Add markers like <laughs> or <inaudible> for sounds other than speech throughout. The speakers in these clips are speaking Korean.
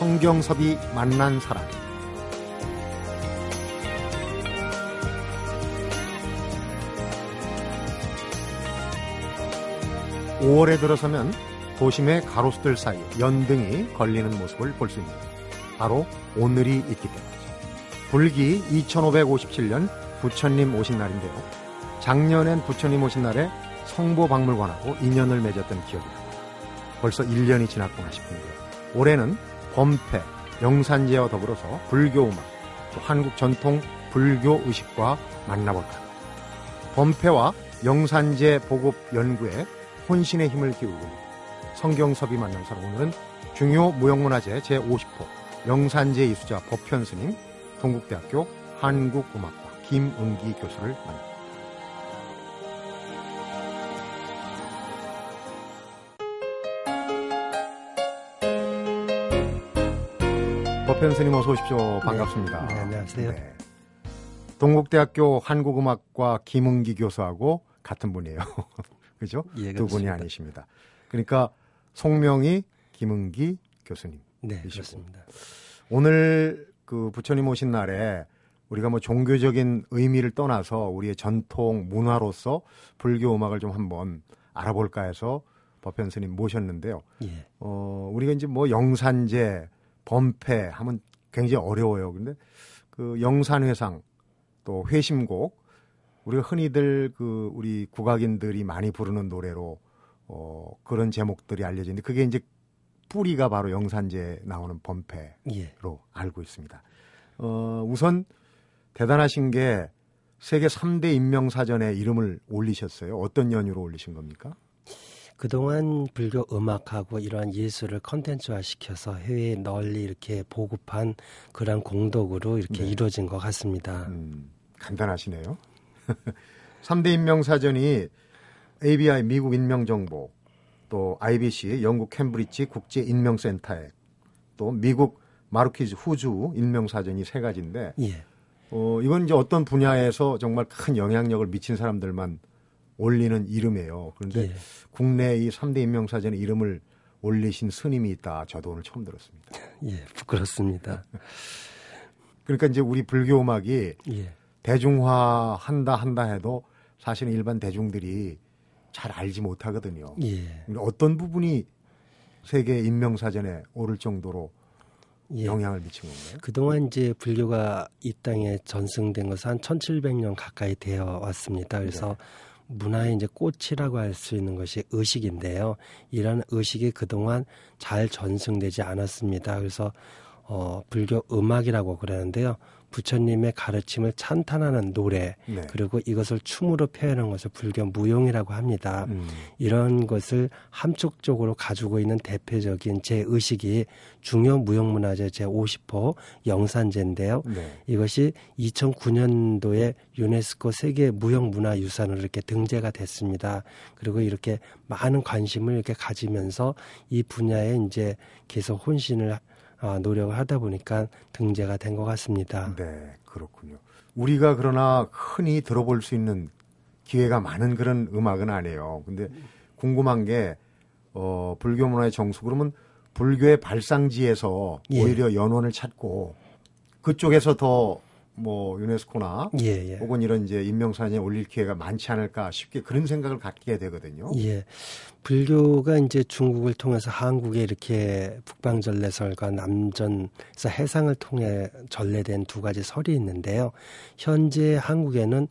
성경섭이 만난 사람. 5월에 들어서면 도심의 가로수들 사이 연등이 걸리는 모습을 볼 수 있는 바로 오늘이 있기 때문이죠. 불기 2557년 부처님 오신 날인데요. 작년엔 부처님 오신 날에 성보박물관하고 인연을 맺었던 기억이 납니다. 벌써 1년이 지났구나 싶은데요. 올해는 범패, 영산제와 더불어서 불교 음악, 또 한국 전통 불교 의식과 만나볼까. 범패와 영산제 보급 연구에 혼신의 힘을 기울이고 성경섭이 만난 사람 오늘은 중요 무형문화재 제50호 영산제 이수자 법현 스님 동국대학교 한국음악과 김은기 교수를 만납니다. 법현 스님 어서 오십시오. 반갑습니다. 네, 네 안녕하세요. 네. 동국대학교 한국음악과 김은기 교수하고 같은 분이에요. <laughs> 그죠? 예, 두 분이 아니십니다. 그러니까 송명희, 김은기 교수님. 네, 그렇습니다. 오늘 그 부처님 오신 날에 우리가 뭐 종교적인 의미를 떠나서 우리의 전통 문화로서 불교 음악을 좀 한번 알아볼까 해서 법현 스님 모셨는데요. 예. 어, 우리가 이제 뭐 영산제, 범패 하면 굉장히 어려워요. 근데 그 영산회상 또 회심곡 우리가 흔히들 그 우리 국악인들이 많이 부르는 노래로 어 그런 제목들이 알려지는데 그게 이제 뿌리가 바로 영산제 나오는 범패로 예. 알고 있습니다. 어 우선 대단하신 게 세계 3대 인명사전에 이름을 올리셨어요. 어떤 연유로 올리신 겁니까? 그동안 불교 음악하고 이러한 예술을 컨텐츠화 시켜서 해외에 널리 이렇게 보급한 그런 공덕으로 이렇게 네. 이루어진 것 같습니다. 음, 간단하시네요. <laughs> 3대 인명사전이 ABI 미국 인명정보, 또 IBC 영국 캠브리지 국제인명센터에 또 미국 마르키즈 후주 인명사전이 세 가지인데 예. 어, 이건 이제 어떤 분야에서 정말 큰 영향력을 미친 사람들만 올리는 이름이에요. 그런데 예. 국내 이 3대 인명사전에 이름을 올리신 스님이 있다. 저도 오늘 처음 들었습니다. <laughs> 예, 부끄럽습니다. 그러니까 이제 우리 불교 음악이 예. 대중화 한다 한다 해도 사실은 일반 대중들이 잘 알지 못하거든요. 예. 어떤 부분이 세계 인명사전에 오를 정도로 예. 영향을 미친 건가요? 그동안 이제 불교가 이 땅에 전승된 것은 한 1700년 가까이 되어 왔습니다. 그래서 네. 문화의 이제 꽃이라고 할 수 있는 것이 의식인데요. 이런 의식이 그동안 잘 전승되지 않았습니다. 그래서 어, 불교 음악이라고 그러는데요. 부처님의 가르침을 찬탄하는 노래 네. 그리고 이것을 춤으로 표현한 것을 불교 무용이라고 합니다. 음. 이런 것을 함축적으로 가지고 있는 대표적인 제 의식이 중요 무형문화재 제 50호 영산제인데요. 네. 이것이 2009년도에 유네스코 세계 무형문화유산으로 이렇게 등재가 됐습니다. 그리고 이렇게 많은 관심을 이렇게 가지면서 이 분야에 이제 계속 혼신을 어, 노력을 하다 보니까 등재가 된 것 같습니다. 네, 그렇군요. 우리가 그러나 흔히 들어볼 수 있는 기회가 많은 그런 음악은 아니에요. 근데 궁금한 게 어, 불교 문화의 정수 그러면 불교의 발상지에서 예. 오히려 연원을 찾고 그쪽에서 더 뭐 유네스코나 예, 예. 혹은 이런 이제 인명사전에 올릴 기회가 많지 않을까 쉽게 그런 생각을 갖게 되거든요. 예. 불교가 이제 중국을 통해서 한국에 이렇게 북방전래설과 남전에서 해상을 통해 전래된 두 가지 설이 있는데요. 현재 한국에는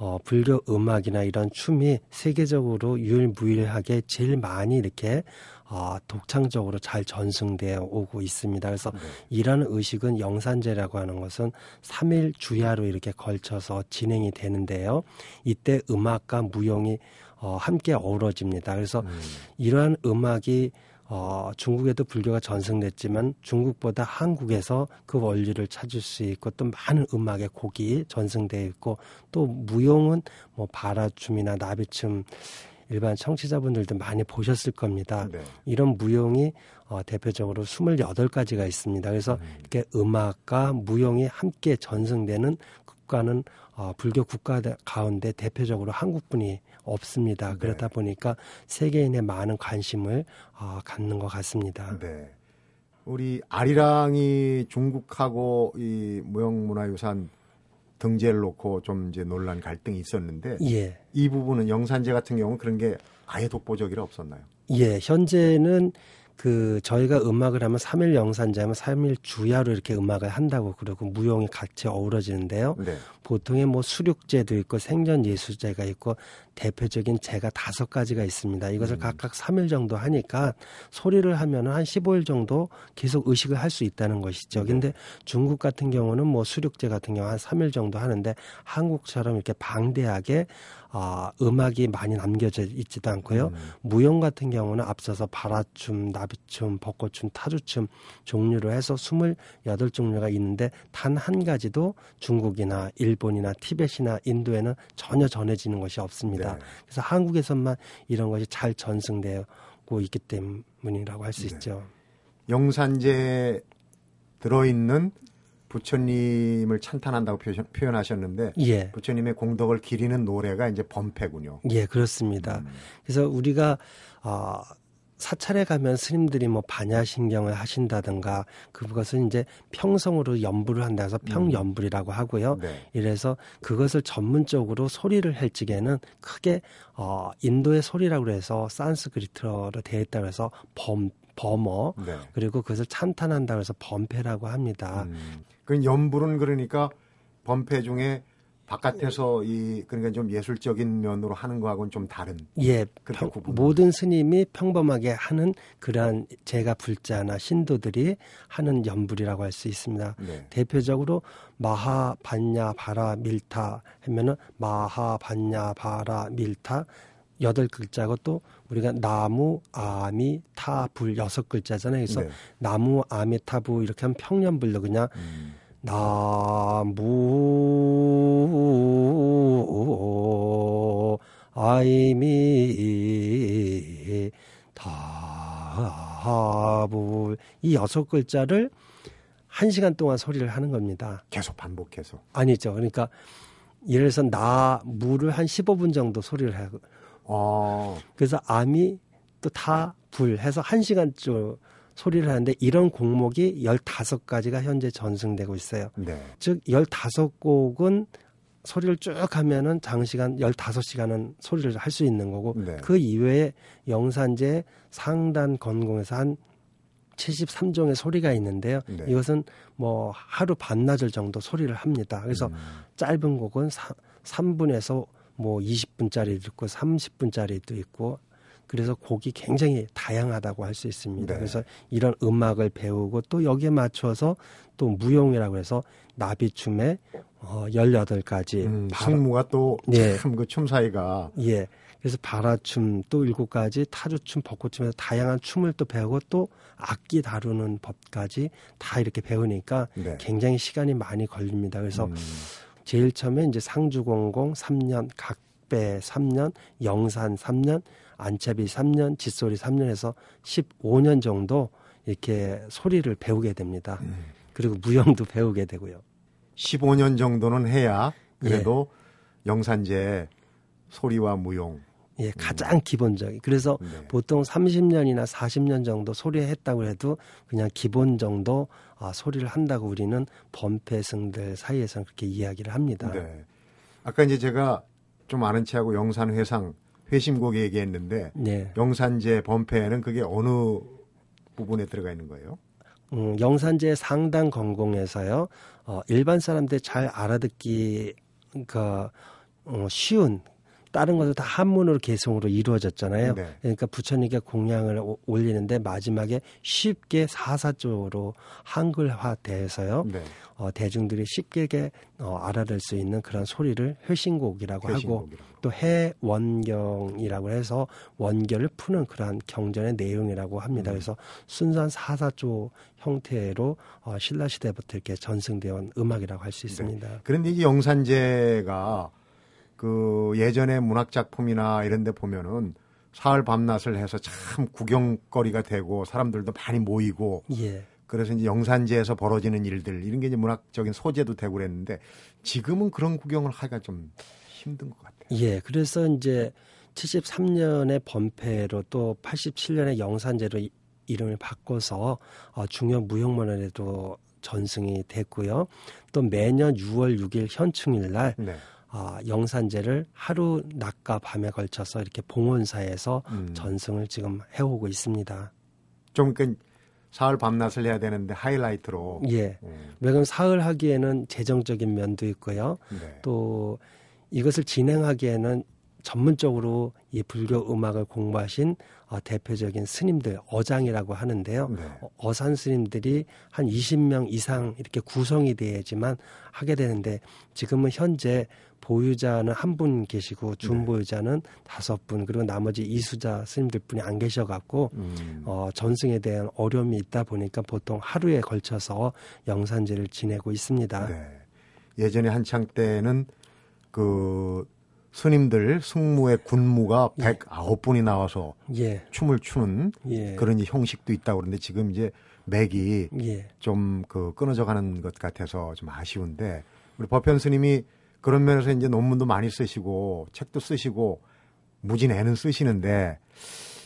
어, 불교 음악이나 이런 춤이 세계적으로 유일무이하게 제일 많이 이렇게 어, 독창적으로 잘 전승되어 오고 있습니다. 그래서 네. 이러한 의식은 영산제라고 하는 것은 3일 주야로 이렇게 걸쳐서 진행이 되는데요. 이때 음악과 무용이 어, 함께 어우러집니다. 그래서 음. 이러한 음악이 어, 중국에도 불교가 전승됐지만 중국보다 한국에서 그 원리를 찾을 수 있고 또 많은 음악의 곡이 전승되어 있고 또 무용은 뭐 바라춤이나 나비춤 일반 청취자분들도 많이 보셨을 겁니다. 네. 이런 무용이 어, 대표적으로 28가지가 있습니다. 그래서 음. 이렇게 음악과 무용이 함께 전승되는 국가는 어, 불교 국가 가운데 대표적으로 한국분이 없습니다. 네. 그러다 보니까 세계인의 많은 관심을 어, 갖는 것 같습니다. 네. 우리 아리랑이 중국하고 이 무형문화유산 등재를 놓고 좀 이제 논란 갈등이 있었는데 예. 이 부분은 영산제 같은 경우는 그런 게 아예 독보적이라 없었나요? 예, 현재는 그 저희가 음악을 하면 3일 영산제 하면 3일 주야로 이렇게 음악을 한다고 그러고 무용이 같이 어우러지는데요. 네. 보통의 뭐 수륙제도 있고 생전예술제가 있고 대표적인 제가 다섯 가지가 있습니다. 이것을 음. 각각 3일 정도 하니까 소리를 하면은 한 15일 정도 계속 의식을 할 수 있다는 것이죠. 네. 근데 중국 같은 경우는 뭐 수륙제 같은 경우 한 3일 정도 하는데 한국처럼 이렇게 방대하게 아, 음악이 많이 남겨져 있지도 않고요. 음. 무용 같은 경우는 앞서서 바라춤, 나비춤, 벚꽃춤, 타주춤 종류로 해서 28종류가 있는데 단 한 가지도 중국이나 일본 이나 티벳이나 인도에는 전혀 전해지는 것이 없습니다. 네. 그래서 한국에서만 이런 것이 잘 전승되고 있기 때문이라고 할수 네. 있죠. 영산제에 들어있는 부처님을 찬탄한다고 표현, 표현 하셨는데 예. 부처님의 공덕을 기리는 노래가 이제 범패군요. 예, 그렇습니다. 음. 그래서 우리가 아 사찰에 가면 스님들이 뭐 반야신경을 하신다든가 그것은 이제 평성으로 연부를 한다 해서 평연불이라고 하고요. 네. 이래서 그것을 전문적으로 소리를 할 적에는 크게 어 인도의 소리라고 해서 산스크리트로 되어 있다고 해서 범 범어 네. 그리고 그것을 찬탄한다고 해서 범패라고 합니다. 음. 그 연불은 그러니까 범패 중에 바깥에서 이 그러니까 좀 예술적인 면으로 하는 거하고는 좀 다른. 예, 평-. 모든 스님이 평범하게 하는 그러한 제가 불자나 신도들이 하는 연불이라고 할 수 있습니다. 네. 대표적으로 마하 반야 바라 밀타 하면은 마하 반야 바라 밀타 여덟 글자고 또 우리가 나무 아미 타불 여섯 글자잖아요. 그래서 네. 나무 아미 타부 이렇게 하면 평연불로 그냥 음. 나무 아이미 다불 이 여섯 글자를 한 시간 동안 소리를 하는 겁니다. 계속 반복해서. 아니죠. 그러니까 예를 들어서 나 무를 한 15분 정도 소리를 하고 어. 그래서 암이 또 다 불 해서 한 시간 쯤 소리를 하는데 이런 곡목이 15가지가 현재 전승되고 있어요. 네. 즉 15곡은 소리를 쭉 하면은 장시간 15시간은 소리를 할 수 있는 거고 네. 그 이외에 영산제 상단 건공에서 한 73종의 소리가 있는데요. 네. 이것은 뭐 하루 반나절 정도 소리를 합니다. 그래서 음. 짧은 곡은 사, 3분에서 뭐 20분짜리도 있고 30분짜리도 있고 그래서 곡이 굉장히 다양하다고 할 수 있습니다. 네. 그래서 이런 음악을 배우고 또 여기에 맞춰서 또 무용이라고 해서 나비춤에 어 18가지 음, 승무가 또 네. 참그춤 사이가 예. 그래서 바라춤 또 일곱 가지 타주춤, 벚꽃춤에서 다양한 춤을 또 배우고 또 악기 다루는 법까지 다 이렇게 배우니까 네. 굉장히 시간이 많이 걸립니다. 그래서 음, 제일 처음에 이제 상주공공 3년, 각배 3년, 영산 3년, 안채비 3년, 짓소리 3년 해서 15년 정도 이렇게 소리를 배우게 됩니다. 음. 그리고 무용도 <laughs> 배우게 되고요. 15년 정도는 해야 그래도 예. 영산제 소리와 무용. 예, 가장 기본적인. 그래서 네. 보통 30년이나 40년 정도 소리 했다고 해도 그냥 기본 정도 아, 소리를 한다고 우리는 범패승들 사이에서는 그렇게 이야기를 합니다. 네. 아까 이제 제가 좀 아는 체하고 영산 회상 회심곡 얘기했는데 네. 영산제 범패는 그게 어느 부분에 들어가 있는 거예요? 음, 영산제 상당 건공에서요. 어, 일반 사람들 잘 알아듣기 그 어, 쉬운 다른 것은 다 한문으로 개성으로 이루어졌잖아요. 네. 그러니까 부처님께 공양을 오- 올리는데 마지막에 쉽게 사사조로 한글화돼서요. 네. 어, 대중들이 쉽게 어, 알아들 수 있는 그런 소리를 회신곡이라고 하고 회심곡이라고. 또 해원경이라고 해서 원결을 푸는 그러한 경전의 내용이라고 합니다. 음. 그래서 순수한 사사조 형태로 어, 신라 시대부터 이렇게 전승되어 온 음악이라고 할수 네. 있습니다. 그런데 이 영산제가 그 예전의 문학 작품이나 이런 데 보면은 사흘 밤낮을 해서 참 구경거리가 되고 사람들도 많이 모이고 예. 그래서 이제 영산제에서 벌어지는 일들 이런 게 이제 문학적인 소재도 되고 그랬는데 지금은 그런 구경을 하기가 좀 힘든 것 같아요. 예. 그래서 이제 73년에 범패로 또 87년에 영산제로 이- 이름을 바꿔서 어, 중요 무형문화에도 전승이 됐고요. 또 매년 6월 6일 현충일 날 네. 어, 영산제를 하루 낮과 밤에 걸쳐서 이렇게 봉원사에서 음. 전승을 지금 해오고 있습니다. 좀 그 사흘 밤낮을 해야 되는데 하이라이트로. 예. 음. 왜냐하면 사흘 하기에는 재정적인 면도 있고요. 네. 또 이것을 진행하기에는 전문적으로 이 불교 음악을 공부하신 어, 대표적인 스님들 어장이라고 하는데요. 네. 어, 어산 스님들이 한 20명 이상 이렇게 구성이 돼야지만 하게 되는데 지금은 현재 보유자는 한 분 계시고 준보유자는 네. 다섯 분 그리고 나머지 이수자 스님들 분이 안 계셔갖고 음. 어, 전승에 대한 어려움이 있다 보니까 보통 하루에 걸쳐서 영산제를 지내고 있습니다. 네. 예전에 한창 때는 그 스님들 승무의 군무가 예. 109분이 나와서 예. 춤을 추는 예. 그런 형식도 있다고 그러는데 지금 이제 맥이 예. 좀그 끊어져 가는 것 같아서 좀 아쉬운데 우리 법현 스님이 그런 면에서 이제 논문도 많이 쓰시고 책도 쓰시고 무진 애는 쓰시는데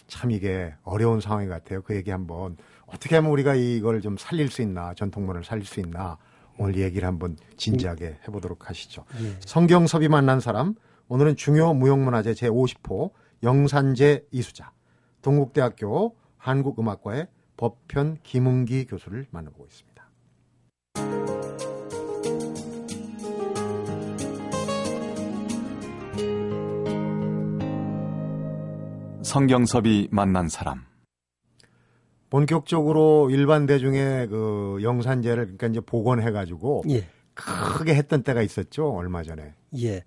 참 이게 어려운 상황이 같아요. 그 얘기 한번 어떻게 하면 우리가 이걸 좀 살릴 수 있나 전통문을 살릴 수 있나 오늘 얘기를 한번 진지하게 해보도록 하시죠. 예. 성경섭이 만난 사람 오늘은 중요 무형문화재 제50호 영산제 이수자 동국대학교 한국음악과의 법현 김은기 교수를 만나보고 있습니다. 성경섭이 만난 사람 본격적으로 일반 대중의 그 영산제를 그러니까 이제 복원해 가지고 예. 크게 했던 때가 있었죠 얼마 전에. 예.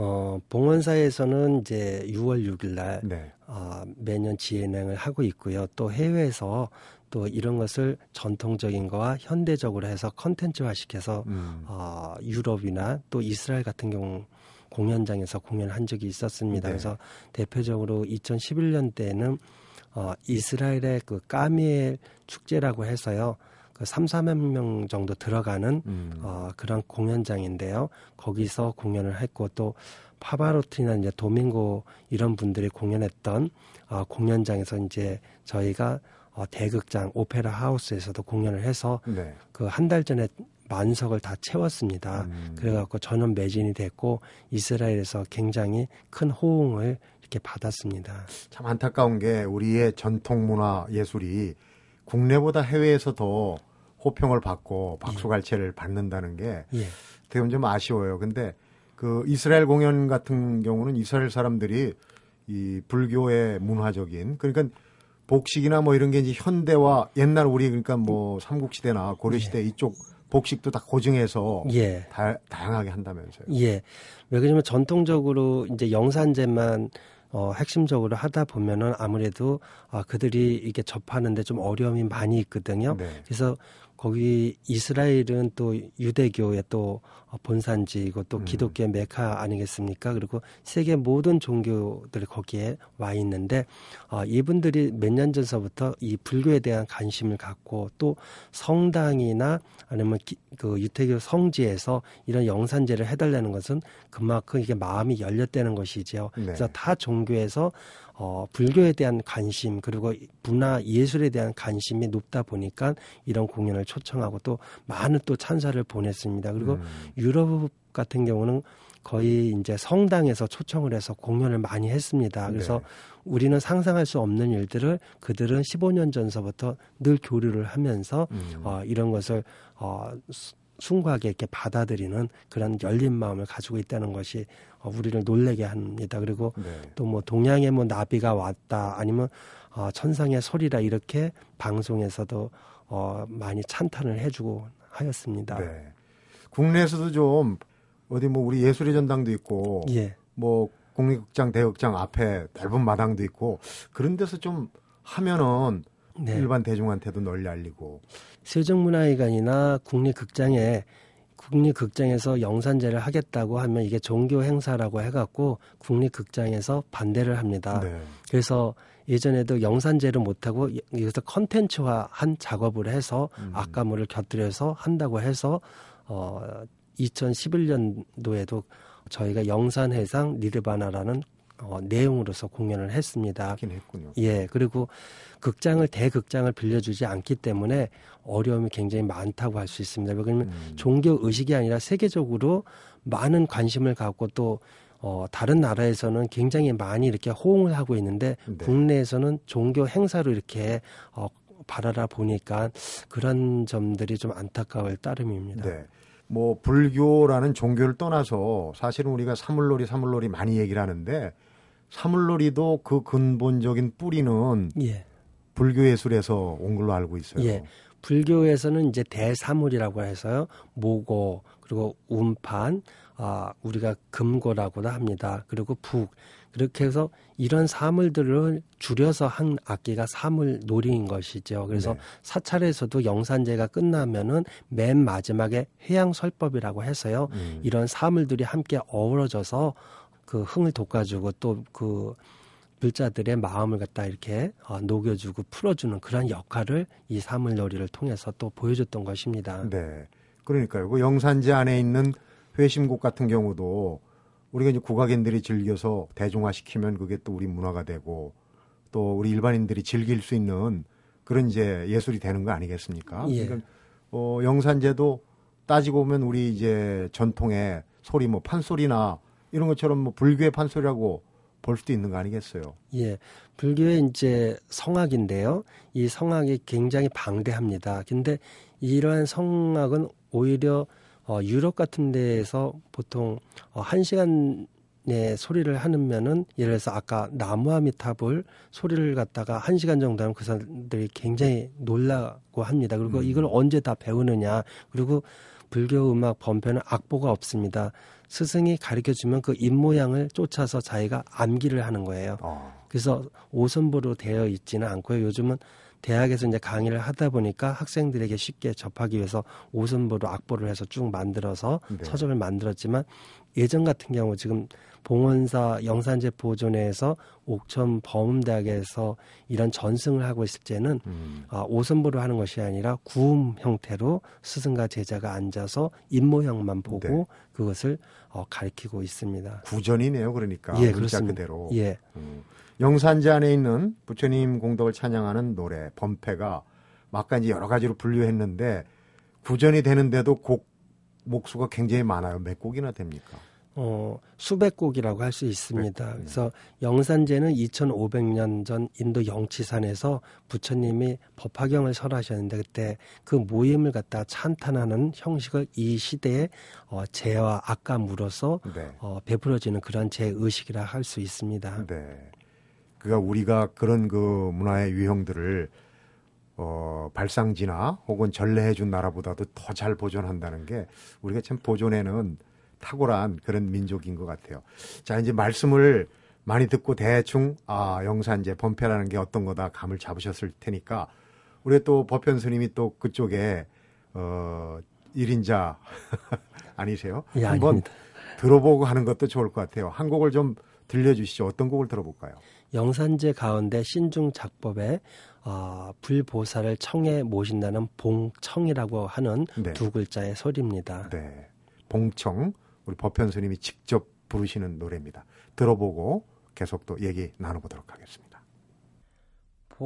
어, 봉원사에서는 이제 6월 6일 날 네. 어, 매년 진행을 하고 있고요. 또 해외에서 또 이런 것을 전통적인 거와 현대적으로 해서 컨텐츠화 시켜서 음. 어, 유럽이나 또 이스라엘 같은 경우 공연장에서 공연을 한 적이 있었습니다. 네. 그래서 대표적으로 2011년 때는 어, 이스라엘의 그 까미엘 축제라고 해서요. 그 3, 4명 정도 들어가는 음. 어, 그런 공연장인데요. 거기서 공연을 했고 또 파바로티나 이제 도밍고 이런 분들이 공연했던 어, 공연장에서 이제 저희가 어, 대극장 오페라 하우스에서도 공연을 해서 네. 그한 달 전에 만석을 다 채웠습니다. 음. 그래갖고 저는 매진이 됐고 이스라엘에서 굉장히 큰 호응을 이렇게 받았습니다. 참 안타까운 게 우리의 전통 문화 예술이 국내보다 해외에서 더 호평을 받고 박수갈채를 예. 받는다는 게 예. 되게 좀 아쉬워요. 근데 그 이스라엘 공연 같은 경우는 이스라엘 사람들이 이 불교의 문화적인 그러니까 복식이나 뭐 이런 게 이제 현대와 옛날 우리 그러니까 뭐 삼국시대나 고려시대 예. 이쪽 복식도 다 고증해서 예. 다, 다양하게 한다면서요. 예. 왜 그러냐면 전통적으로 이제 영산제만 어, 핵심적으로 하다 보면은 아무래도 아, 그들이 이게 접하는데 좀 어려움이 많이 있거든요. 네. 그래서 거기 이스라엘은 또 유대교의 또 본산지이고 또 음. 기독교의 메카 아니겠습니까? 그리고 세계 모든 종교들이 거기에 와 있는데 어, 이분들이 몇 년 전서부터 이 불교에 대한 관심을 갖고 또 성당이나 아니면 기, 그 유태교 성지에서 이런 영산제를 해달라는 것은 그만큼 이게 마음이 열렸다는 것이죠. 네. 그래서 타 종교에서 어, 불교에 대한 관심 그리고 문화 예술에 대한 관심이 높다 보니까 이런 공연을 초청하고 또 많은 또 찬사를 보냈습니다. 그리고 음. 유럽 같은 경우는 거의 이제 성당에서 초청을 해서 공연을 많이 했습니다. 그래서 네. 우리는 상상할 수 없는 일들을 그들은 15년 전서부터 늘 교류를 하면서 음. 어, 이런 것을 어, 숭고하게 이렇게 받아들이는 그런 열린 마음을 가지고 있다는 것이 어, 우리를 놀래게 합니다. 그리고 네. 또뭐 동양의 뭐 나비가 왔다 아니면 어, 천상의 소리라 이렇게 방송에서도 어, 많이 찬탄을 해주고 하였습니다. 네. 국내에서도 좀 어디 뭐 우리 예술의 전당도 있고 예. 뭐 국립극장 대극장 앞에 넓은 마당도 있고 그런 데서 좀 하면은 네. 일반 대중한테도 널리 알리고 세종문화회관이나 국립 극장에 국립 극장에서 영산제를 하겠다고 하면 이게 종교 행사라고 해갖고 국립 극장에서 반대를 합니다. 네. 그래서 예전에도 영산제를 못하고 여기서 컨텐츠화 한 작업을 해서 음. 악가물을 곁들여서 한다고 해서 어 2011년도에도 저희가 영산해상 니르바나라는 어, 내용으로서 공연을 했습니다. 예, 그리고 극장을 대극장을 빌려주지 않기 때문에 어려움이 굉장히 많다고 할 수 있습니다. 왜냐하면 음. 종교 의식이 아니라 세계적으로 많은 관심을 갖고 또 어, 다른 나라에서는 굉장히 많이 이렇게 호응을 하고 있는데 네. 국내에서는 종교 행사로 이렇게 어, 바라라 보니까 그런 점들이 좀 안타까울 따름입니다. 네. 뭐 불교라는 종교를 떠나서 사실은 우리가 사물놀이 사물놀이 많이 얘기를 하는데 사물놀이도 그 근본적인 뿌리는 예. 불교 예술에서 온 걸로 알고 있어요. 예. 불교에서는 이제 대사물이라고 해서요. 모고 그리고 운판 아 우리가 금고라고도 합니다. 그리고 북 그렇게 해서 이런 사물들을 줄여서 한 악기가 사물 놀이인 것이죠. 그래서 네. 사찰에서도 영산제가 끝나면은 맨 마지막에 해양설법이라고 해서요. 음. 이런 사물들이 함께 어우러져서 그 흥을 돋궈주고 또 그 불자들의 마음을 갖다 이렇게 어, 녹여주고 풀어주는 그런 역할을 이 사물놀이를 통해서 또 보여줬던 것입니다. 네. 그러니까요. 그 영산제 안에 있는 회심곡 같은 경우도 우리가 이제 국악인들이 즐겨서 대중화시키면 그게 또 우리 문화가 되고 또 우리 일반인들이 즐길 수 있는 그런 이제 예술이 되는 거 아니겠습니까? 예. 그러니까 어, 영산제도 따지고 보면 우리 이제 전통의 소리 뭐 판소리나 이런 것처럼 뭐 불교의 판소리라고 볼 수도 있는 거 아니겠어요? 예, 불교의 이제 성악인데요. 이 성악이 굉장히 방대합니다. 근데 이러한 성악은 오히려 어, 유럽 같은 데에서 보통 어, 한 시간의 소리를 하면은 예를 들어서 아까 나무아미타불 소리를 갖다가 한 시간 정도 하면 그 사람들이 굉장히 놀라고 합니다. 그리고 음. 이걸 언제 다 배우느냐. 그리고 불교 음악 범편은 악보가 없습니다. 스승이 가르쳐 주면 그 입모양을 쫓아서 자기가 암기를 하는 거예요. 어, 그래서 오선부로 되어 있지는 않고요. 요즘은 대학에서 이제 강의를 하다 보니까 학생들에게 쉽게 접하기 위해서 오선부로 악보를 해서 쭉 만들어서 네. 서적을 만들었지만 예전 같은 경우 지금 봉원사 영산제 보존회에서 옥천 범음대학에서 이런 전승을 하고 있을 때는 음, 아, 오선부로 하는 것이 아니라 구음 형태로 스승과 제자가 앉아서 입모양만 보고 네. 그것을 어, 가리키고 있습니다. 구전이네요. 그러니까 예, 글자 그렇습니다. 그대로. 예. 음. 영산제 안에 있는 부처님 공덕을 찬양하는 노래 범패가 아까 이제 여러 가지로 분류했는데 구전이 되는데도 곡 목수가 굉장히 많아요. 몇 곡이나 됩니까? 어, 수백 곡이라고 할 수 있습니다. 네. 그래서 영산제는 2500년 전 인도 영치산에서 부처님이 법화경을 설하셨는데 그때 그 모임을 갖다 찬탄하는 형식을 이 시대에 어, 제와 악감으로써 네. 어, 베풀어지는 그런 제 의식이라 할 수 있습니다. 네. 그가 우리가 그런 그 문화의 유형들을 어, 발상지나 혹은 전래해 준 나라보다도 더 잘 보존한다는 게 우리가 참 보존에는 탁월한 그런 민족인 것 같아요. 자, 이제 말씀을 많이 듣고 대충 아, 영산제 범패라는 게 어떤 거다 감을 잡으셨을 테니까 우리 또 법현 스님이 또 그쪽에 어, 1인자 <laughs> 아니세요? 예, 한번 아닙니다. 들어보고 하는 것도 좋을 것 같아요. 한 곡을 좀 들려주시죠. 어떤 곡을 들어볼까요? 영산제 가운데 신중 작법에 어, 불보살을 청에 모신다는 봉청이라고 하는 네. 두 글자의 소리입니다. 네. 봉청, 우리 법현 스님이 직접 부르시는 노래입니다. 들어보고 계속 또 얘기 나눠보도록 하겠습니다. 봉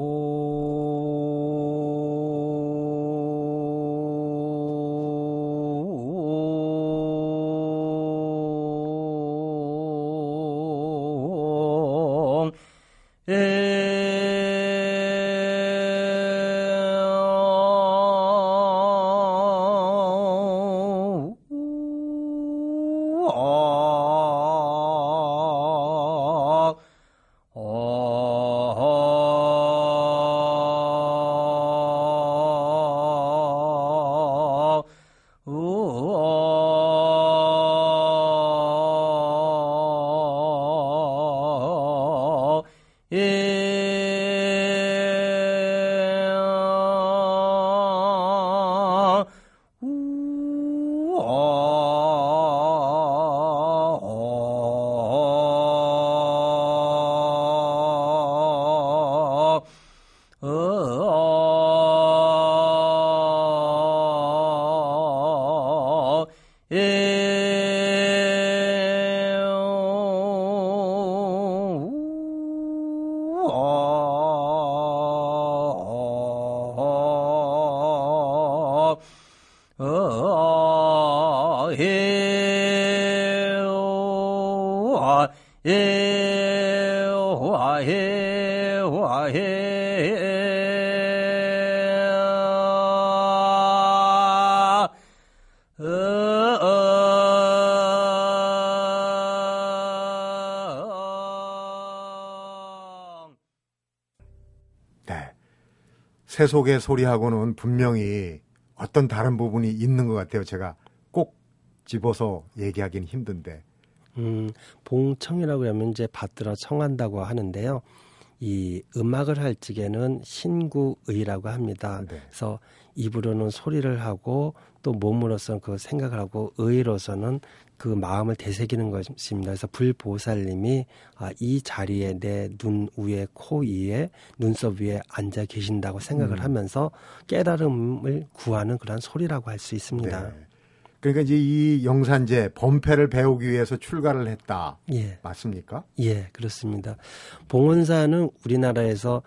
세속의 소리하고는 분명히 어떤 다른 부분이 있는 것 같아요. 제가 꼭 집어서 얘기하기는 힘든데. 음, 봉청이라고 하면 이제 받들어 청한다고 하는데요. 이 음악을 할 적에는 신구의라고 합니다. 네. 그래서 입으로는 소리를 하고 또 몸으로서는 그 생각을 하고 의로서는 그 마음을 되새기는 것입니다. 그래서 불보살님이 아, 이 자리에 내 눈 위에 코 위에 눈썹 위에 앉아 계신다고 생각을 음. 하면서 깨달음을 구하는 그런 소리라고 할 수 있습니다. 네. 그러니까 이제 이 영산제 범패를 배우기 위해서 출가를 했다. 예. 맞습니까? 예, 그렇습니다. 봉원사는 우리나라에서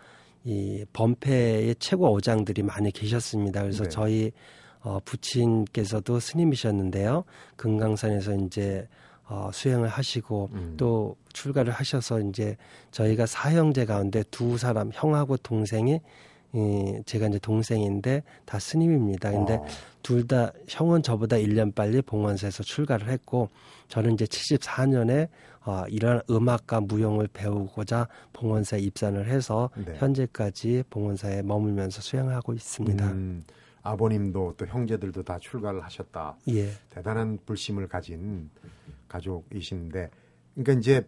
이 범패의 최고 어장들이 많이 계셨습니다. 그래서 네. 저희 어, 부친께서도 스님이셨는데요. 금강산에서 이제 어, 수행을 하시고 음. 또 출가를 하셔서 이제 저희가 사형제 가운데 두 사람 형하고 동생이 이, 제가 이제 동생인데 다 스님입니다. 근데 어, 둘다 형은 저보다 1년 빨리 봉원사에서 출가를 했고 저는 이제 74년에 어, 이런 음악과 무용을 배우고자 봉원사에 입산을 해서 네. 현재까지 봉원사에 머물면서 수행을 하고 있습니다. 음, 아버님도 또 형제들도 다 출가를 하셨다. 예, 대단한 불심을 가진 가족이신데, 그러니까 이제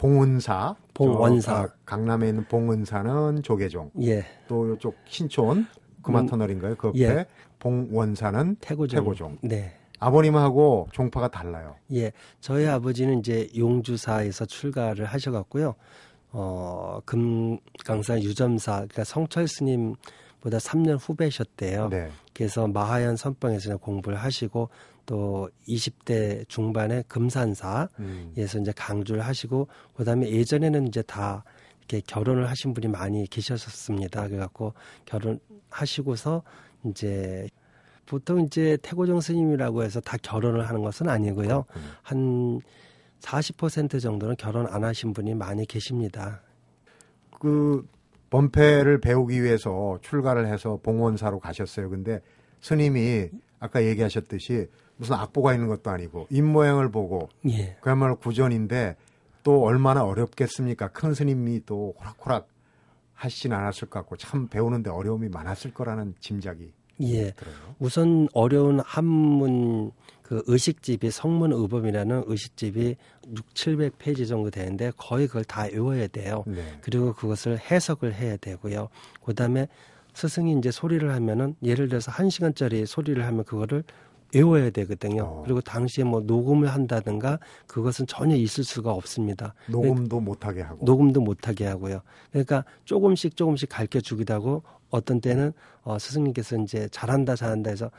봉은사, 봉원사. 저, 아, 강남에 있는 봉은사는 조계종, 예, 또 이쪽 신촌 그마터널인가요? 그 옆에 예. 봉원사는 태고종. 태고종. 네. 아버님하고 종파가 달라요. 예, 저희 아버지는 이제 용주사에서 출가를 하셔갖고요. 어, 금강산 유점사, 그러니까 성철 스님보다 3년 후배셨대요. 네. 그래서 마하연 선방에서 공부를 하시고 또 20대 중반에 금산사에서 음. 이제 강주를 하시고 그다음에 예전에는 이제 다 이렇게 결혼을 하신 분이 많이 계셨었습니다. 그래갖고 결혼하시고서 이제 보통 이제 태고정 스님이라고 해서 다 결혼을 하는 것은 아니고요. 그렇군요. 한40% 정도는 결혼 안 하신 분이 많이 계십니다. 그 범패를 배우기 위해서 출가를 해서 봉원사로 가셨어요. 근데 스님이 아까 얘기하셨듯이 무슨 악보가 있는 것도 아니고 입 모양을 보고 예. 그야말로 구전인데 또 얼마나 어렵겠습니까? 큰 스님이 또 호락호락 하시진 않았을 것 같고 참 배우는데 어려움이 많았을 거라는 짐작이 예. 들어요. 우선 어려운 한문 그 의식집이 성문의범이라는 의식집이 6, 700페이지 정도 되는데 거의 그걸 다 외워야 돼요. 네. 그리고 그것을 해석을 해야 되고요. 그다음에 스승이 이제 소리를 하면은 예를 들어서 한 시간짜리 소리를 하면 그거를 외워야 되거든요. 어. 그리고 당시에 뭐 녹음을 한다든가 그것은 전혀 있을 수가 없습니다. 녹음도 못하게 하고. 녹음도 못하게 하고요. 그러니까 조금씩 조금씩 가르쳐 주기도 하고 어떤 때는 어, 스승님께서 이제 잘한다 잘한다 해서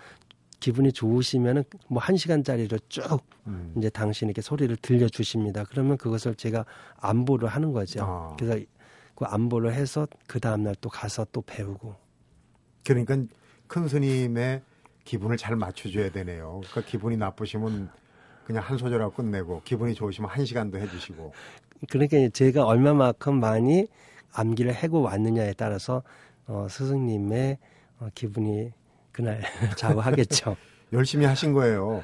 기분이 좋으시면은 뭐 한 시간짜리로 쭉 음. 이제 당신에게 소리를 들려 주십니다. 그러면 그것을 제가 안보를 하는 거죠. 아. 그래서 그 안보를 해서 그 다음 날 또 가서 또 배우고. 그러니까 큰 스님의 기분을 잘 맞춰줘야 되네요. 그러니까 기분이 나쁘시면 그냥 한 소절하고 끝내고 기분이 좋으시면 한 시간도 해주시고. 그러니까 제가 얼마만큼 많이 암기를 해고 왔느냐에 따라서 어, 스승님의 어, 기분이 그날 <laughs> 좌우하겠죠. <laughs> 열심히 하신 거예요.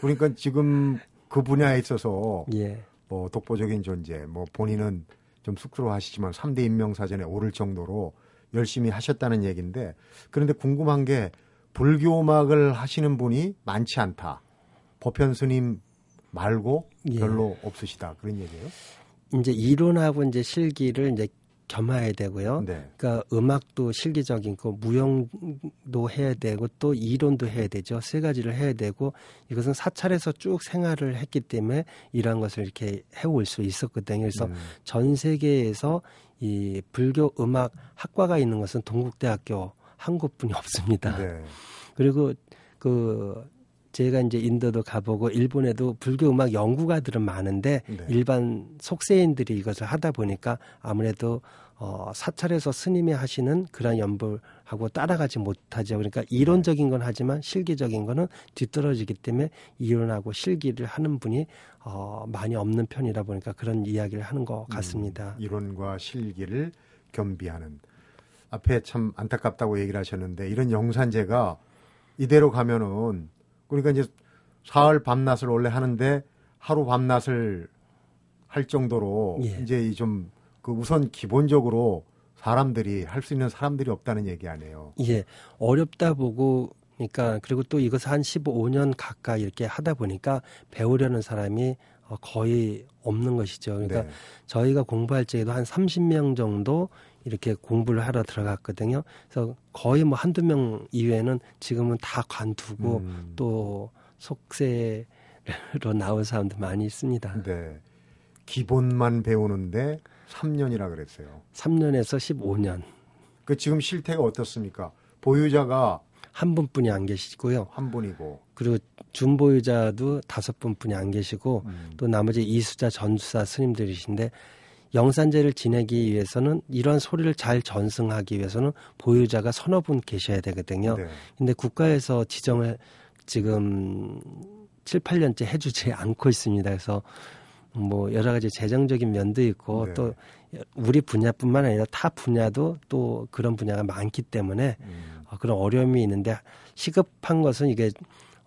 그러니까 지금 그 분야에 있어서 예. 뭐 독보적인 존재, 뭐 본인은 좀 쑥스러워하시지만 3대 인명사전에 오를 정도로 열심히 하셨다는 얘기인데 그런데 궁금한 게 불교 음악을 하시는 분이 많지 않다. 보편 스님 말고 예. 별로 없으시다. 그런 얘기예요? 이제 이론하고 이제 실기를 이제 겸해야 되고요. 네. 그러니까 음악도 실기적인 거 무용도 해야 되고 또 이론도 해야 되죠. 세 가지를 해야 되고 이것은 사찰에서 쭉 생활을 했기 때문에 이러한 것을 이렇게 해올 수 있었거든요. 그래서 음. 전 세계에서 이 불교 음악 학과가 있는 것은 동국대학교 한 곳뿐이 없습니다. 네. 그리고 그 제가 이제 인도도 가보고 일본에도 불교 음악 연구가들은 많은데 네. 일반 속세인들이 이것을 하다 보니까 아무래도 어, 사찰에서 스님이 하시는 그런 연불하고 따라가지 못하죠. 그러니까 이론적인 건 하지만 실기적인 거는 뒤떨어지기 때문에 이론하고 실기를 하는 분이 어, 많이 없는 편이라 보니까 그런 이야기를 하는 것 같습니다. 음, 이론과 실기를 겸비하는 앞에 참 안타깝다고 얘기를 하셨는데 이런 영산제가 이대로 가면은 그러니까 이제 사흘 밤낮을 원래 하는데 하루 밤낮을 할 정도로 예. 이제 좀 그 우선 기본적으로 사람들이 할 수 있는 사람들이 없다는 얘기 아니에요. 예, 어렵다 보고 그러니까 그리고 또 이것을 한 15년 가까이 이렇게 하다 보니까 배우려는 사람이 어, 거의 없는 것이죠. 그러니까 네. 저희가 공부할 적에도 한 30명 정도 이렇게 공부를 하러 들어갔거든요. 그래서 거의 뭐 한두 명 이외에는 지금은 다 관두고 음, 또 속세로 나온 사람도 많이 있습니다. 네. 기본만 배우는데 3년이라 그랬어요. 3년에서 15년 그 지금 실태가 어떻습니까? 보유자가 한 분뿐이 안 계시고요. 한 분이고 그리고 준보유자도 다섯 분뿐이 안 계시고 음, 또 나머지 이수자 전수사 스님들이신데 영산제를 지내기 위해서는 이런 소리를 잘 전승하기 위해서는 보유자가 서너 분 계셔야 되거든요. 네. 근데 국가에서 지정을 지금 7, 8년째 해주지 <laughs> 않고 있습니다. 그래서 뭐 여러 가지 재정적인 면도 있고 네. 또 우리 분야뿐만 아니라 타 분야도 또 그런 분야가 많기 때문에 음, 어, 그런 어려움이 있는데 시급한 것은 이게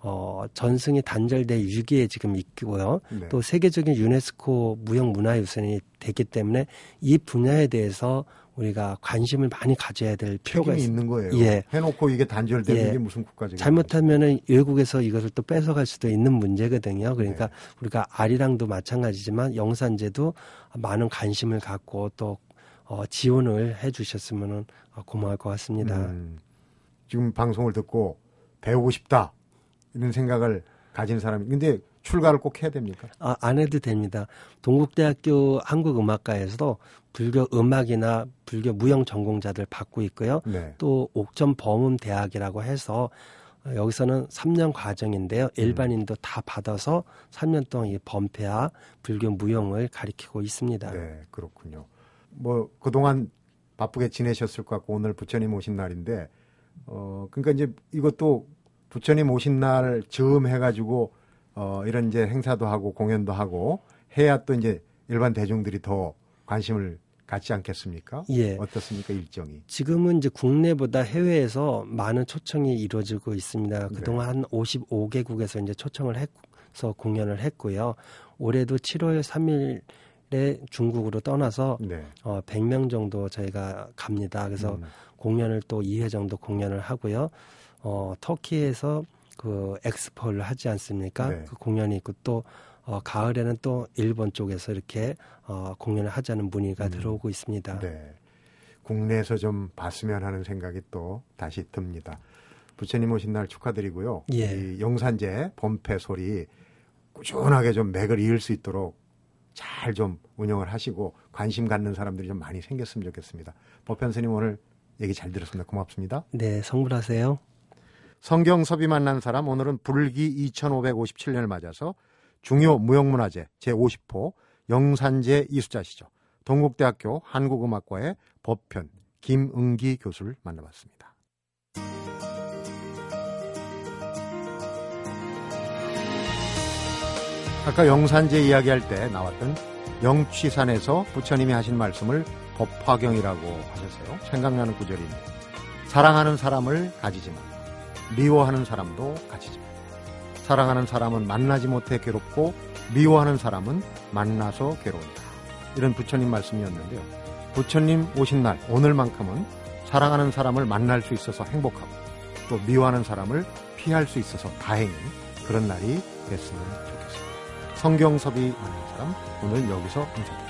어, 전승이 단절돼 위기에 지금 있고요. 네. 또 세계적인 유네스코 무형 문화유산이 됐기 때문에 이 분야에 대해서 우리가 관심을 많이 가져야 될 필요가. 있는 거예요. 예. 해놓고 이게 단절되는 예. 게 무슨 국가적인 잘못하면은 외국에서 이것을 또 뺏어갈 수도 있는 문제거든요. 그러니까 네. 우리가 아리랑도 마찬가지지만 영산제도 많은 관심을 갖고 또 어, 지원을 해주셨으면 고마울 것 같습니다. 음, 지금 방송을 듣고 배우고 싶다 이런 생각을 가진 사람이 근데 출가를 꼭 해야 됩니까? 아, 안 해도 됩니다. 동국대학교 한국음악과에서도 불교 음악이나 불교 무형 전공자들 받고 있고요. 네. 또 옥천 범음 대학이라고 해서 어, 여기서는 3년 과정인데요. 일반인도 다 받아서 3년 동안 이 범패와 불교 무용을 가리키고 있습니다. 네, 그렇군요. 뭐 그동안 바쁘게 지내셨을 것 같고 오늘 부처님 오신 날인데 어 그러니까 이제 이것도 부처님 오신 날 즈음 해가지고 어 이런 이제 행사도 하고 공연도 하고 해야 또 이제 일반 대중들이 더 관심을 갖지 않겠습니까? 예. 어떻습니까 일정이? 지금은 이제 국내보다 해외에서 많은 초청이 이루어지고 있습니다. 그동안 한 55개국에서 이제 초청을 해서 공연을 했고요. 올해도 7월 3일 에 중국으로 떠나서 네. 어, 100명 정도 저희가 갑니다. 그래서 음, 공연을 또 2회 정도 공연을 하고요. 어, 터키에서 그 엑스포를 하지 않습니까? 네. 그 공연이 있고 또 어, 가을에는 또 일본 쪽에서 이렇게 어, 공연을 하자는 문의가 음. 들어오고 있습니다. 네. 국내에서 좀 봤으면 하는 생각이 또 다시 듭니다. 부처님 오신 날 축하드리고요. 예. 이 영산제 범패 소리 꾸준하게 좀 맥을 이을 수 있도록 잘 좀 운영을 하시고 관심 갖는 사람들이 좀 많이 생겼으면 좋겠습니다. 법현 스님 오늘 얘기 잘 들었습니다. 고맙습니다. 네, 성불하세요. 성경섭이 만난 사람 오늘은 불기 2557년을 맞아서 중요 무형문화재 제50호 영산제 이수자시죠. 동국대학교 한국음악과의 법편 김은기 교수를 만나봤습니다. 아까 영산제 이야기할 때 나왔던 영취산에서 부처님이 하신 말씀을 법화경이라고 하셨어요. 생각나는 구절입니다. 사랑하는 사람을 가지지 말라. 미워하는 사람도 말라. 사랑하는 사람은 만나지 못해 괴롭고 미워하는 사람은 만나서 괴로운다. 이런 부처님 말씀이었는데요. 부처님 오신 날 오늘만큼은 사랑하는 사람을 만날 수 있어서 행복하고 또 미워하는 사람을 피할 수 있어서 다행인 그런 날이 됐으면 좋겠습니다. 성경섭이 만난 사람 오늘 여기서 인사드립니다.